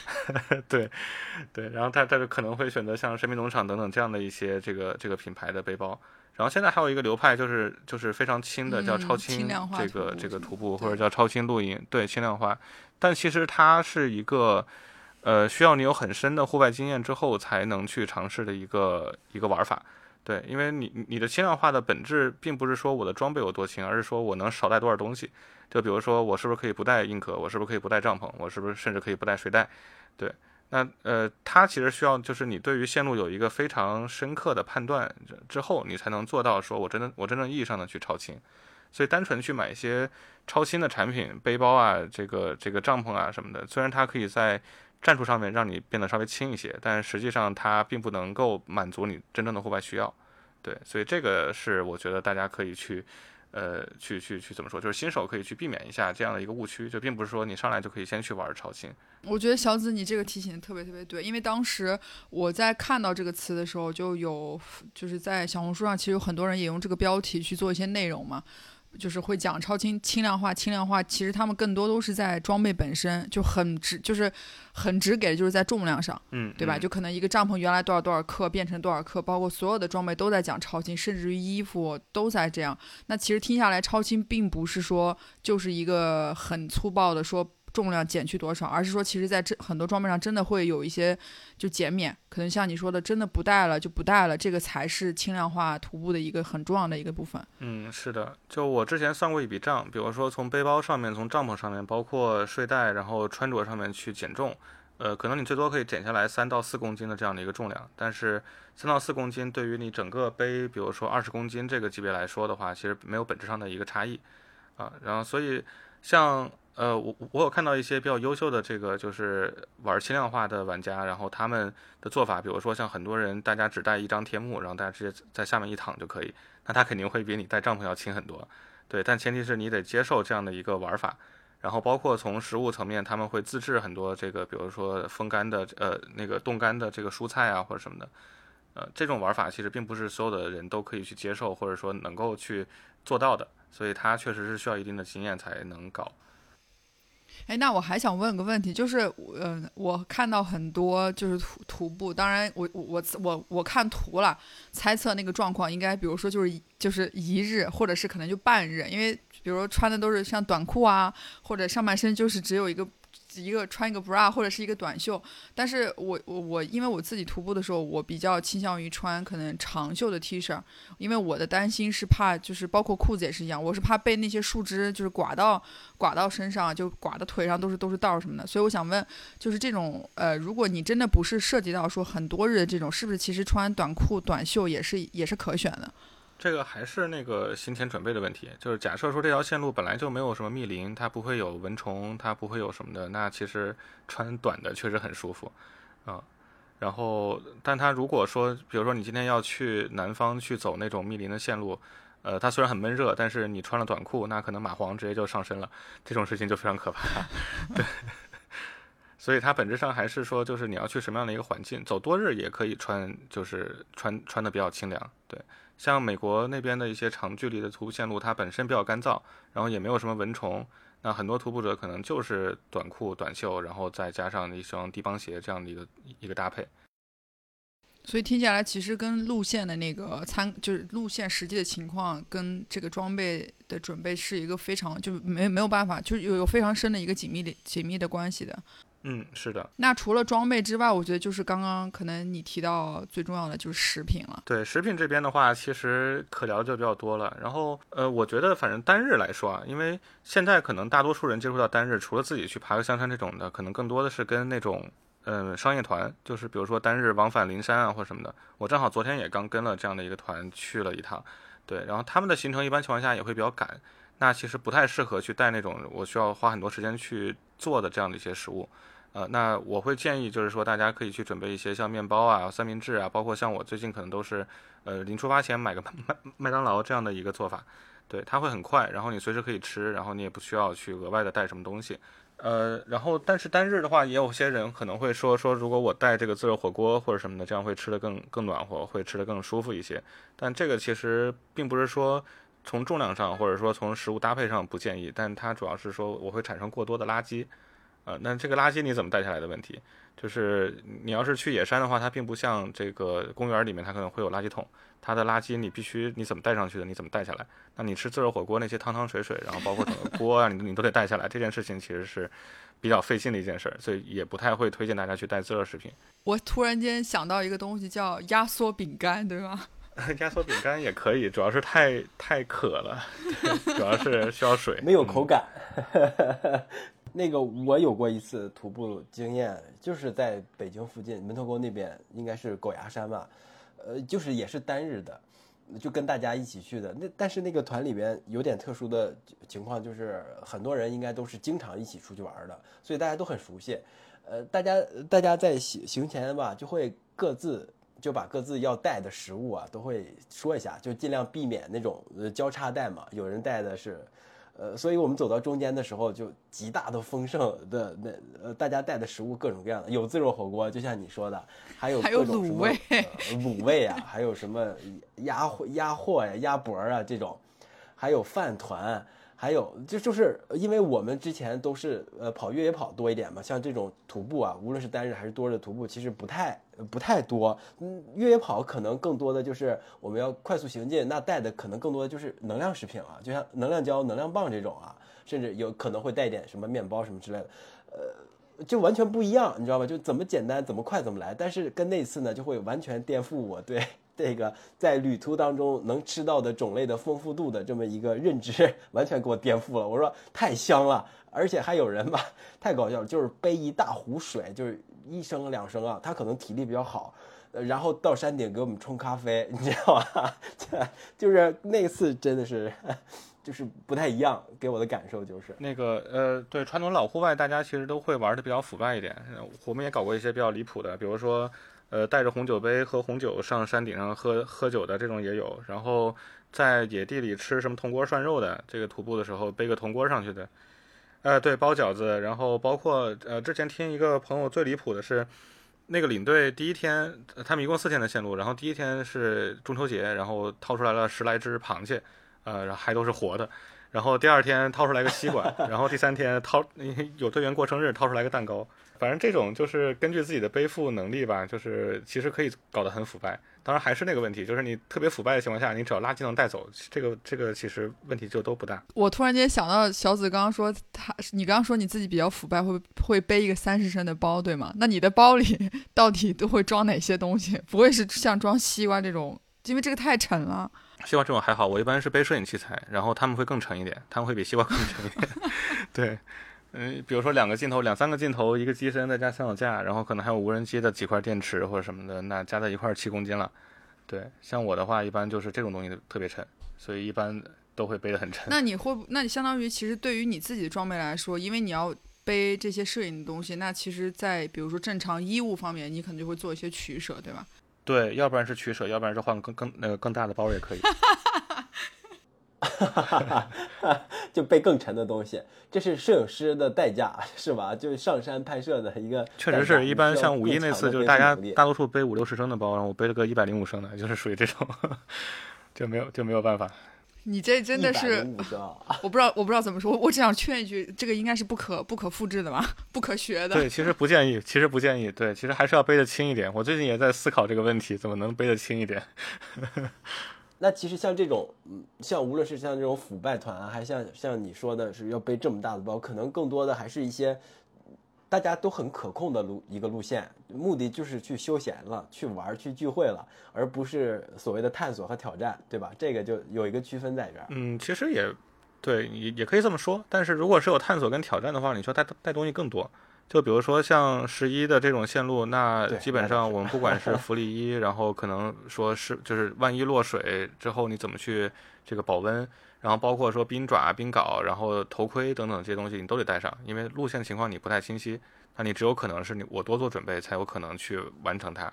S4: 对，对，然后他他就可能会选择像神秘农场等等这样的一些这个这个品牌的背包。然后现在还有一个流派就是就是非常轻的，叫
S3: 嗯
S4: 超轻这个这个徒步，或者叫超轻露营，对，轻量化。但其实它是一个呃需要你有很深的户外经验之后才能去尝试的一个一个玩法。对，因为你你的轻量化的本质并不是说我的装备有多轻，而是说我能少带多少东西。就比如说我是不是可以不带硬壳，我是不是可以不带帐篷，我是不是甚至可以不带睡袋，对。那呃，它其实需要就是你对于线路有一个非常深刻的判断之后，你才能做到说我真的我真正意义上的去超轻。所以单纯去买一些超轻的产品，背包啊，这个这个帐篷啊什么的，虽然它可以在战术上面让你变得稍微轻一些，但实际上它并不能够满足你真正的户外需要。对，所以这个是我觉得大家可以去。呃，去去去怎么说？就是新手可以去避免一下这样的一个误区，就并不是说你上来就可以先去玩超轻。
S3: 我觉得小紫你这个提醒特别特别对，因为当时我在看到这个词的时候，就有就是在小红书上，其实有很多人也用这个标题去做一些内容嘛。就是会讲超轻轻量化，轻量化其实他们更多都是在装备本身就很直，就是很直给的就是在重量上，
S4: 嗯，
S3: 对吧？就可能一个帐篷原来多少多少克变成多少克，包括所有的装备都在讲超轻，甚至于衣服都在这样。那其实听下来，超轻并不是说就是一个很粗暴的说。重量减去多少，而是说，其实，在这很多装备上，真的会有一些就减免，可能像你说的，真的不带了就不带了，这个才是轻量化徒步的一个很重要的一个部分。
S4: 嗯，是的，就我之前算过一笔账，比如说从背包上面、从帐篷上面，包括睡袋，然后穿着上面去减重，呃，可能你最多可以减下来三到四公斤的这样的一个重量，但是三到四公斤对于你整个背，比如说二十公斤这个级别来说的话，其实没有本质上的一个差异啊，然后所以像。呃，我我有看到一些比较优秀的这个就是玩轻量化的玩家，然后他们的做法，比如说像很多人大家只带一张天幕，然后大家直接在下面一躺就可以，那他肯定会比你带帐篷要轻很多，对，但前提是你得接受这样的一个玩法，然后包括从食物层面，他们会自制很多这个，比如说风干的呃那个冻干的这个蔬菜啊或者什么的，呃，这种玩法其实并不是所有的人都可以去接受或者说能够去做到的，所以它确实是需要一定的经验才能搞。
S3: 哎，那我还想问个问题，就是，嗯，我看到很多就是徒徒步，当然我我我我看图了，猜测那个状况应该，比如说就是就是一日，或者是可能就半日，因为比如穿的都是像短裤啊，或者上半身就是只有一个。一个穿一个 bra 或者是一个短袖，但是我我我因为我自己徒步的时候，我比较倾向于穿可能长袖的 T 恤，因为我的担心是怕就是包括裤子也是一样，我是怕被那些树枝就是刮到刮到身上，就刮到腿上都是都是道什么的，所以我想问，就是这种呃，如果你真的不是涉及到说很多日的这种，是不是其实穿短裤短袖也是也是可选的？
S4: 这个还是那个行前准备的问题，就是假设说这条线路本来就没有什么密林，它不会有蚊虫，它不会有什么的，那其实穿短的确实很舒服，啊，然后，但它如果说，比如说你今天要去南方去走那种密林的线路，呃，它虽然很闷热，但是你穿了短裤，那可能蚂蟥直接就上身了，这种事情就非常可怕，对，所以它本质上还是说，就是你要去什么样的一个环境，走多日也可以穿，就是穿穿的比较清凉，对。像美国那边的一些长距离的徒步线路，它本身比较干燥，然后也没有什么蚊虫，那很多徒步者可能就是短裤、短袖，然后再加上一双低帮鞋这样的一个一个搭配。
S3: 所以听起来其实跟路线的那个参，就是路线实际的情况跟这个装备的准备是一个非常就没没有办法，就是有有非常深的一个紧密的紧密的关系的。
S4: 嗯，是的。
S3: 那除了装备之外，我觉得就是刚刚可能你提到最重要的就是食品了。
S4: 对，食品这边的话，其实可聊的就比较多了。然后，呃，我觉得反正单日来说啊，因为现在可能大多数人接触到单日，除了自己去爬个香山这种的，可能更多的是跟那种，嗯，商业团，就是比如说单日往返灵山啊或者什么的。我正好昨天也刚跟了这样的一个团去了一趟，对，然后他们的行程一般情况下也会比较赶，那其实不太适合去带那种我需要花很多时间去做的这样的一些食物。呃，那我会建议，就是说大家可以去准备一些像面包啊、三明治啊，包括像我最近可能都是，呃，临出发前买个麦麦当劳这样的一个做法，对，它会很快，然后你随时可以吃，然后你也不需要去额外的带什么东西，呃，然后但是单日的话，也有些人可能会说说，如果我带这个自热火锅或者什么的，这样会吃的更更暖和，会吃的更舒服一些，但这个其实并不是说从重量上或者说从食物搭配上不建议，但它主要是说我会产生过多的垃圾。呃，那这个垃圾你怎么带下来的问题，就是你要是去野山的话，它并不像这个公园里面，它可能会有垃圾桶，它的垃圾你必须你怎么带上去的，你怎么带下来？那你吃自热火锅那些汤汤水水，然后包括整个锅啊，你你都得带下来，这件事情其实是比较费劲的一件事儿，所以也不太会推荐大家去带自热食品。
S3: 我突然间想到一个东西叫压缩饼干，对吗？
S4: 压缩饼干也可以，主要是太太渴了，主要是需要水，
S2: 没有口感。那个我有过一次徒步经验，就是在北京附近门头沟那边，应该是狗牙山吧，呃，就是也是单日的，就跟大家一起去的。那但是那个团里边有点特殊的情况，就是很多人应该都是经常一起出去玩的，所以大家都很熟悉。呃，大家大家在行行前吧，就会各自就把各自要带的食物啊，都会说一下，就尽量避免那种呃交叉带嘛。有人带的是，呃，所以我们走到中间的时候，就极大的丰盛的那呃，大家带的食物各种各样的，有自助火锅，就像你说的，还有
S3: 还有卤味
S2: 呃卤味啊，还有什么鸭货鸭货呀、鸭脖啊这种，还有饭团。还有就就是因为我们之前都是呃跑越野跑多一点嘛，像这种徒步啊，无论是单日还是多日徒步，其实不太不太多。嗯，越野跑可能更多的就是我们要快速行进，那带的可能更多的就是能量食品了，就像能量胶、能量棒这种啊，甚至有可能会带点什么面包什么之类的，呃，就完全不一样，你知道吧？就怎么简单怎么快怎么来，但是跟那次呢，就会完全颠覆我对。这个在旅途当中能吃到的种类的丰富度的这么一个认知，完全给我颠覆了。我说太香了，而且还有人吧，太搞笑了，就是背一大壶水，就是一升两升啊，他可能体力比较好，然后到山顶给我们冲咖啡，你知道吧？就是那次真的是，就是不太一样，给我的感受就是。
S4: 那个呃，对传统老户外，大家其实都会玩的比较腐败一点。我们也搞过一些比较离谱的，比如说，呃，带着红酒杯喝红酒上山顶上喝喝酒的这种也有。然后在野地里吃什么铜锅涮肉的，这个徒步的时候背个铜锅上去的。呃，对，包饺子。然后包括呃，之前听一个朋友最离谱的是，那个领队第一天，他们一共四天的线路，然后第一天是中秋节，然后掏出来了十来只螃蟹，呃，然后还都是活的。然后第二天掏出来个吸管，然后第三天掏 有队员过生日掏出来个蛋糕，反正这种就是根据自己的背负能力吧，就是其实可以搞得很腐败。当然还是那个问题，就是你特别腐败的情况下，你只要垃圾能带走，这个这个其实问题就都不大。
S3: 我突然间想到，小紫刚刚说他，你刚刚说你自己比较腐败，会会背一个三十升的包，对吗？那你的包里 到底都会装哪些东西？不会是像装西瓜这种，因为这个太沉了。
S4: 西瓜这种还好，我一般是背摄影器材，然后他们会更沉一点，他们会比西瓜更沉一点。对，嗯，比如说两个镜头、两三个镜头，一个机身再加三脚架，然后可能还有无人机的几块电池或者什么的，那加在一块儿七公斤了。对，像我的话，一般就是这种东西特别沉，所以一般都会背得很沉。
S3: 那你会不？那你相当于其实对于你自己的装备来说，因为你要背这些摄影的东西，那其实，在比如说正常衣物方面，你可能就会做一些取舍，对吧？
S4: 对，要不然是取舍，要不然是换更更那个更大的包也可以。
S2: 就背更沉的东西，这是摄影师的代价，是吧？就是上山拍摄的一个。
S4: 确实是一般像五一那次，就是大家大多数背五六十升的包，然后我背了个一百零五升的，就是属于这种，就没有就没有办法。
S3: 你这真的是
S2: ，105升啊
S3: 我不知道，我不知道怎么说，我我只想劝一句，这个应该是不可不可复制的吧，不可学的。
S4: 对，其实不建议，其实不建议。对，其实还是要背得轻一点。我最近也在思考这个问题，怎么能背得轻一点。
S2: 那其实像这种，嗯，像无论是像这种腐败团啊，还像像你说的是要背这么大的包，可能更多的还是一些大家都很可控的路一个路线，目的就是去休闲了，去玩，去聚会了，而不是所谓的探索和挑战，对吧？这个就有一个区分在这儿。
S4: 嗯，其实也对，也也可以这么说。但是如果是有探索跟挑战的话，你说带带东西更多。就比如说像十一的这种线路，那基本上我们不管是 福利一，然后可能说是就是万一落水之后你怎么去这个保温，然后包括说冰爪、冰镐，然后头盔等等这些东西你都得带上，因为路线情况你不太清晰，那你只有可能是你我多做准备才有可能去完成它。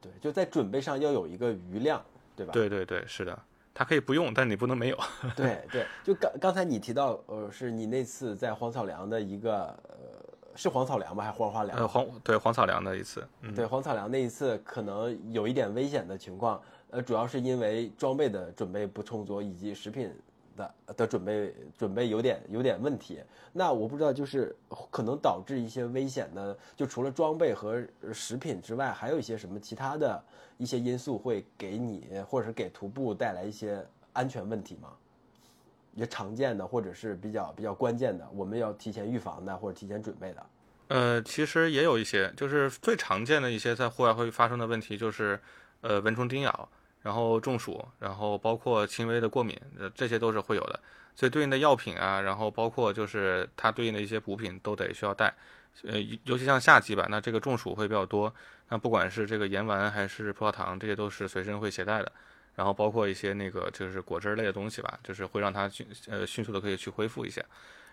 S2: 对，就在准备上要有一个余量，对吧？
S4: 对对对，是的，它可以不用，但你不能没有。
S2: 对 对，就刚刚才你提到，呃，是你那次在黄草梁的一个，呃，是黄草梁吧，还是黄花梁？
S4: 呃，黄对黄草梁的一次，嗯，
S2: 对，黄草梁那一次可能有一点危险的情况，呃，主要是因为装备的准备不充足，以及食品的的准备准备有点有点问题。那我不知道，就是可能导致一些危险的，就除了装备和食品之外，还有一些什么其他的一些因素会给你或者是给徒步带来一些安全问题吗？一些常见的或者是比较比较关键的，我们要提前预防的或者提前准备的。
S4: 呃，其实也有一些，就是最常见的一些在户外会发生的问题，就是呃蚊虫叮咬，然后中暑，然后包括轻微的过敏，呃，这些都是会有的。所以对应的药品啊，然后包括就是它对应的一些补品都得需要带。呃，尤其像夏季吧，那这个中暑会比较多，那不管是这个盐丸还是葡萄糖，这些都是随身会携带的。然后包括一些那个就是果汁类的东西吧，就是会让它迅呃迅速的可以去恢复一下。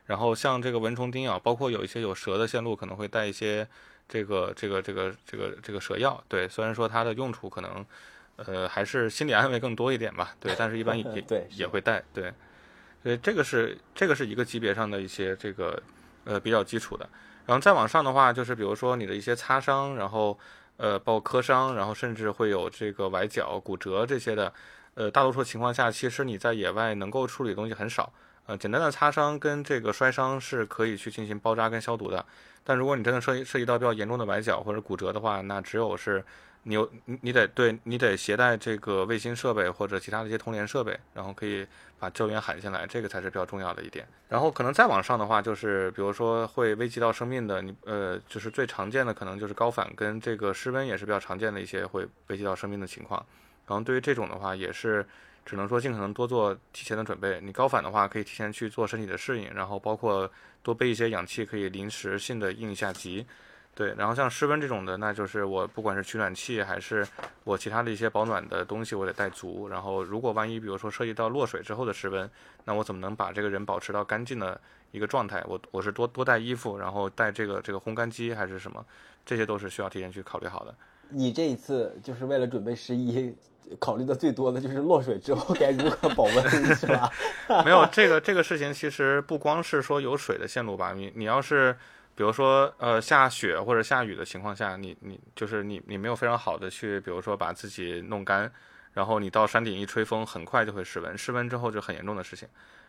S4: 然后像这个蚊虫叮咬，包括有一些有蛇的线路，可能会带一些这个这个这个这个这个蛇药。对，虽然说它的用处可能呃还是心理安慰更多一点吧，对，但是一般也
S2: 对
S4: 也会带，对。所以这个是这个是一个级别上的一些这个呃比较基础的。然后再往上的话，就是比如说你的一些擦伤，然后呃包括磕伤，然后甚至会有这个崴脚、骨折这些的，呃大多数情况下，其实你在野外能够处理的东西很少。呃，简单的擦伤跟这个摔伤是可以去进行包扎跟消毒的。但如果你真的涉及涉及到比较严重的崴脚或者骨折的话，那只有是。你有你你得对你得携带这个卫星设备或者其他的一些通联设备，然后可以把救援喊进来，这个才是比较重要的一点。然后可能再往上的话，就是比如说会危及到生命的，你呃就是最常见的可能就是高反跟这个失温也是比较常见的一些会危及到生命的情况。然后对于这种的话，也是只能说尽可能多做提前的准备。你高反的话，可以提前去做身体的适应，然后包括多备一些氧气，可以临时性的应一下急。对，然后像室温这种的，那就是我不管是取暖器还是我其他的一些保暖的东西，我得带足。然后如果万一比如说涉及到落水之后的室温，那我怎么能把这个人保持到干净的一个状态？我我是多多带衣服，然后带这个这个烘干机还是什么？这些都是需要提前去考虑好的。
S2: 你这一次就是为了准备十一，考虑的最多的就是落水之后该如何保温，是吧？
S4: 没有这个这个事情，其实不光是说有水的线路吧，你你要是。比如说，呃，下雪或者下雨的情况下，你你就是你你没有非常好的去，比如说把自己弄干，然后你到山顶一吹风，很快就会失温，失温之后就很严重的事情。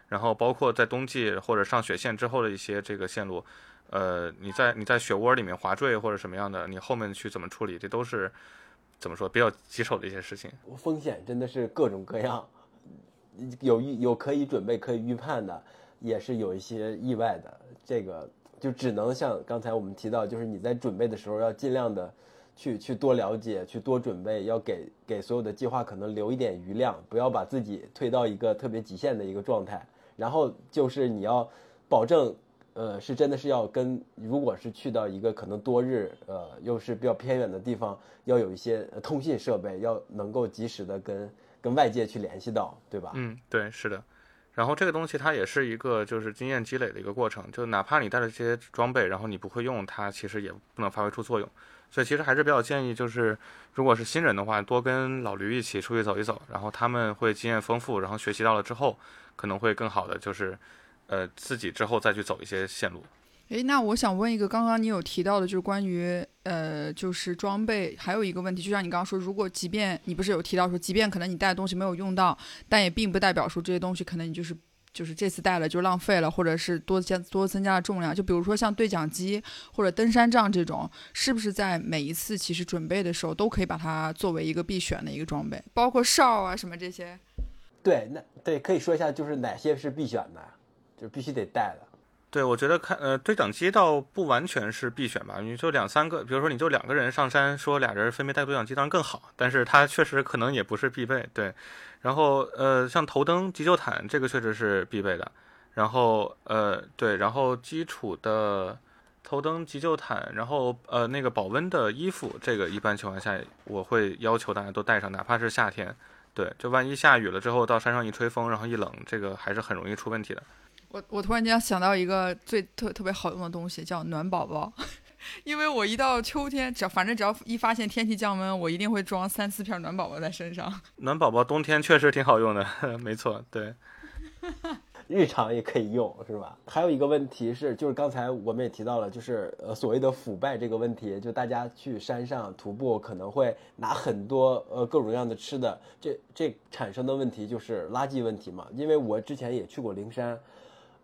S4: 然后包括在冬季或者上雪线之后的一些这个线路，呃，你在你在雪窝里面滑坠或者什么样的，你后面去怎么处理，这都是怎么说比较棘手的一些事情。
S2: 风险真的是各种各样，有预有可以准备可以预判的，也是有一些意外的，这个。就只能像刚才我们提到，就是你在准备的时候要尽量的去去多了解，去多准备，要给给所有的计划可能留一点余量，不要把自己推到一个特别极限的一个状态。然后就是你要保证，呃，是真的是要跟，如果是去到一个可能多日，呃，又是比较偏远的地方，要有一些通信设备，要能够及时的跟跟外界去联系到，对吧？
S4: 嗯，对，是的。然后这个东西它也是一个就是经验积累的一个过程，就哪怕你带了这些装备，然后你不会用它，其实也不能发挥出作用。所以其实还是比较建议，就是如果是新人的话，多跟老驴一起出去走一走，然后他们会经验丰富，然后学习到了之后，可能会更好的就是，呃，自己之后再去走一些线路。
S3: 诶，那我想问一个，刚刚你有提到的，就是关于呃，就是装备，还有一个问题，就像你刚刚说，如果即便你不是有提到说，即便可能你带的东西没有用到，但也并不代表说这些东西可能你就是就是这次带了就浪费了，或者是多加多增加了重量。就比如说像对讲机或者登山杖这种，是不是在每一次其实准备的时候都可以把它作为一个必选的一个装备，包括哨啊什么这些？
S2: 对，那对可以说一下，就是哪些是必选的，就必须得带的。
S4: 对，我觉得看呃对讲机倒不完全是必选吧，你就两三个，比如说你就两个人上山，说俩人分别带对讲机当然更好，但是它确实可能也不是必备。对，然后呃像头灯、急救毯这个确实是必备的，然后呃对，然后基础的头灯、急救毯，然后呃那个保温的衣服，这个一般情况下我会要求大家都带上，哪怕是夏天，对，就万一下雨了之后到山上一吹风，然后一冷，这个还是很容易出问题的。
S3: 我我突然间想到一个最特特别好用的东西，叫暖宝宝。因为我一到秋天，只要反正只要一发现天气降温，我一定会装三四片暖宝宝在身上。
S4: 暖宝宝冬天确实挺好用的，没错，对。
S2: 日常也可以用，是吧？还有一个问题是，就是刚才我们也提到了，就是呃所谓的腐败这个问题，就大家去山上徒步可能会拿很多呃各种各样的吃的，这这产生的问题就是垃圾问题嘛。因为我之前也去过灵山。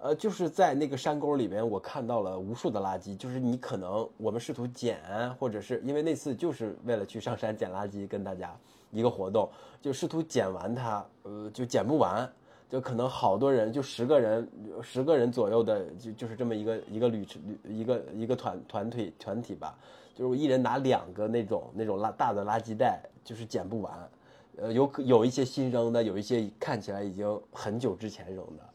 S2: 呃，就是在那个山沟里面，我看到了无数的垃圾。就是你可能我们试图捡，或者是因为那次就是为了去上山捡垃圾，跟大家一个活动，就试图捡完它，呃，就捡不完，就可能好多人，就十个人，十个人左右的，就就是这么一个一个旅程，一个一个团团体团体吧，就是我一人拿两个那种那种垃大的垃圾袋，就是捡不完。呃，有有一些新扔的，有一些看起来已经很久之前扔的，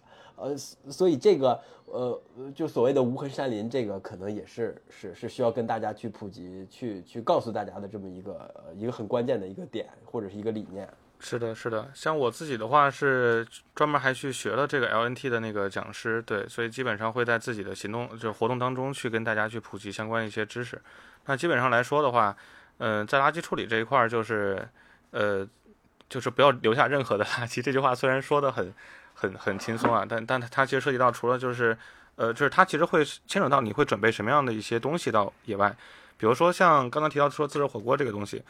S2: 呃，所以这个呃，就所谓的无痕山林，这个可能也是是是需要跟大家去普及，去去告诉大家的这么一个一个很关键的一个点或者是一个理念。
S4: 是的，是的，像我自己的话是专门还去学了这个 LNT 的那个讲师，对，所以基本上会在自己的行动就活动当中去跟大家去普及相关一些知识。那基本上来说的话，嗯，在垃圾处理这一块儿，就是呃，就是不要留下任何的垃圾。这句话虽然说的很很很轻松啊，但但它其实涉及到除了就是呃，就是它其实会牵扯到你会准备什么样的一些东西到野外，比如说像刚刚提到说自热火锅这个东西。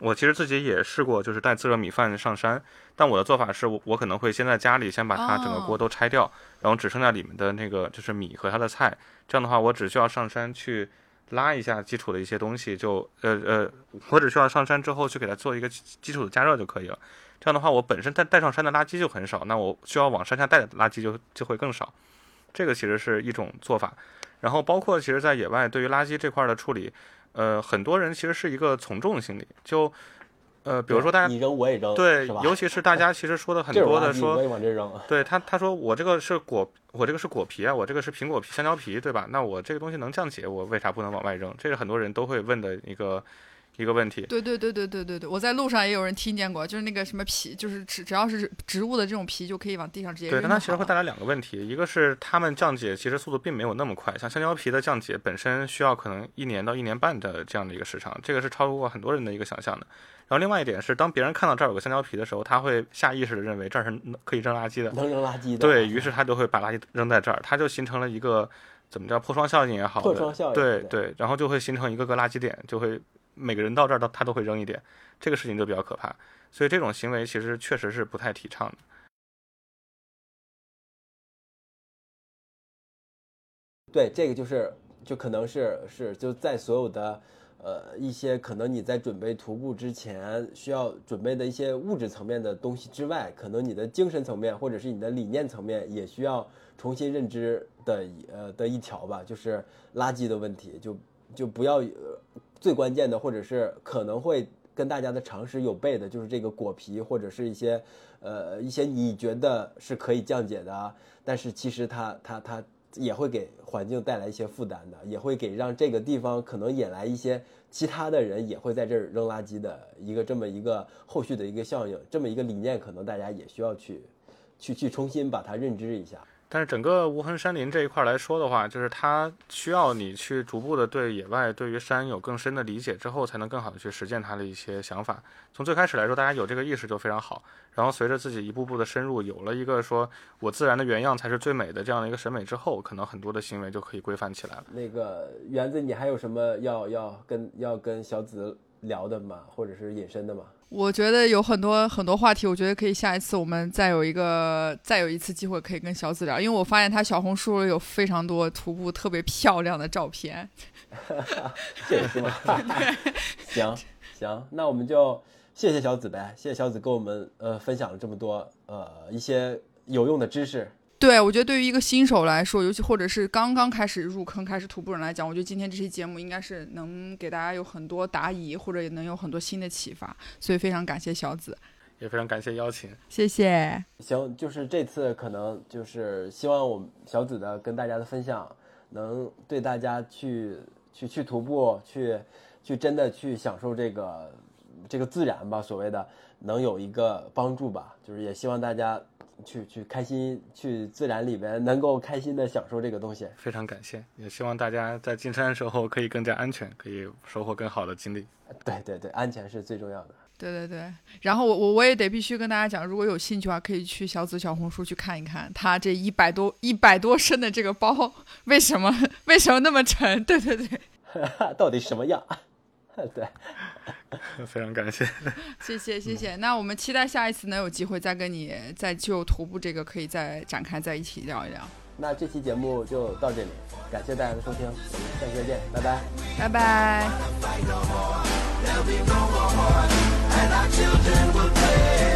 S4: 我其实自己也试过，就是带自热米饭上山，但我的做法是我我可能会先在家里先把它整个锅都拆掉，然后只剩下里面的那个就是米和它的菜，这样的话我只需要上山去拉一下基础的一些东西，就呃呃，我只需要上山之后去给它做一个基础的加热就可以了。这样的话我本身带带上山的垃圾就很少，那我需要往山下带的垃圾就就会更少。这个其实是一种做法，然后包括其实在野外对于垃圾这块的处理。呃，很多人其实是一个从众心理，就，呃，比如说大家
S2: 你扔我也扔，
S4: 对，尤其是大家其实说的 很多的说，
S2: 往这扔，
S4: 对他他说我这个是果，我这个是果皮啊，我这个是苹果皮、香蕉皮，对吧？那我这个东西能降解，我为啥不能往外扔？这是很多人都会问的一个。一个问题，
S3: 对对对对对对对，我在路上也有人听见过，就是那个什么皮，就是只只要是植物的这种皮就可以往地上直接扔。
S4: 对，但它其实会带来两个问题，一个是它们降解其实速度并没有那么快，像香蕉皮的降解本身需要可能一年到一年半的这样的一个时长，这个是超过很多人的一个想象的。然后另外一点是，当别人看到这儿有个香蕉皮的时候，他会下意识的认为这儿是可以扔垃圾的，
S2: 能扔垃圾的。
S4: 对于是，他就会把垃圾扔在这儿，它就形成了一个怎么叫破窗效应也好，
S2: 破窗效应，
S4: 对对，然后就会形成一个个垃圾点，就会。每个人到这儿都他都会扔一点，这个事情就比较可怕，所以这种行为其实确实是不太提倡的。
S2: 对，这个就是就可能是是就在所有的呃一些可能你在准备徒步之前需要准备的一些物质层面的东西之外，可能你的精神层面或者是你的理念层面也需要重新认知的呃的一条吧，就是垃圾的问题，就就不要。最关键的，或者是可能会跟大家的常识有悖的，就是这个果皮或者是一些，呃，一些你觉得是可以降解的，但是其实它它它也会给环境带来一些负担的，也会给让这个地方可能引来一些其他的人也会在这儿扔垃圾的一个这么一个后续的一个效应，这么一个理念，可能大家也需要去去去重新把它认知一下。
S4: 但是整个无痕山林这一块来说的话，就是它需要你去逐步的对野外、对于山有更深的理解之后，才能更好的去实践它的一些想法。从最开始来说，大家有这个意识就非常好。然后随着自己一步步的深入，有了一个说我自然的原样才是最美的这样的一个审美之后，可能很多的行为就可以规范起来了。
S2: 那个园子，你还有什么要要跟要跟小紫聊的吗？或者是隐身的吗？
S3: 我觉得有很多很多话题，我觉得可以下一次我们再有一个再有一次机会可以跟小紫聊，因为我发现他小红书有非常多徒步特别漂亮的照片。
S2: 这也是吗？行行，那我们就谢谢小紫呗，谢谢小紫跟我们呃分享了这么多呃一些有用的知识。
S3: 对，我觉得对于一个新手来说，尤其或者是刚刚开始入坑、开始徒步人来讲，我觉得今天这期节目应该是能给大家有很多答疑，或者也能有很多新的启发。所以非常感谢小紫，
S4: 也非常感谢邀请，
S3: 谢谢。
S2: 行，就是这次可能就是希望我们小紫的跟大家的分享，能对大家去去去徒步，去去真的去享受这个这个自然吧，所谓的能有一个帮助吧。就是也希望大家。去去开心，去自然里面能够开心的享受这个东西。
S4: 非常感谢，也希望大家在进山的时候可以更加安全，可以收获更好的经历。
S2: 对对对，安全是最重要的。
S3: 对对对，然后我我我也得必须跟大家讲，如果有兴趣的话，可以去小紫小红书去看一看，他这一百多一百多升的这个包为什么为什么那么沉？对 对对，
S2: 到底什么样？对，
S4: 非常感谢，
S3: 谢谢谢谢。那我们期待下一次能有机会再跟你再就徒步这个可以再展开在一起聊一聊。
S2: 那这期节目就到这里，感谢大家的收听，我们下期再见，拜拜，
S3: 拜拜。And our children will play.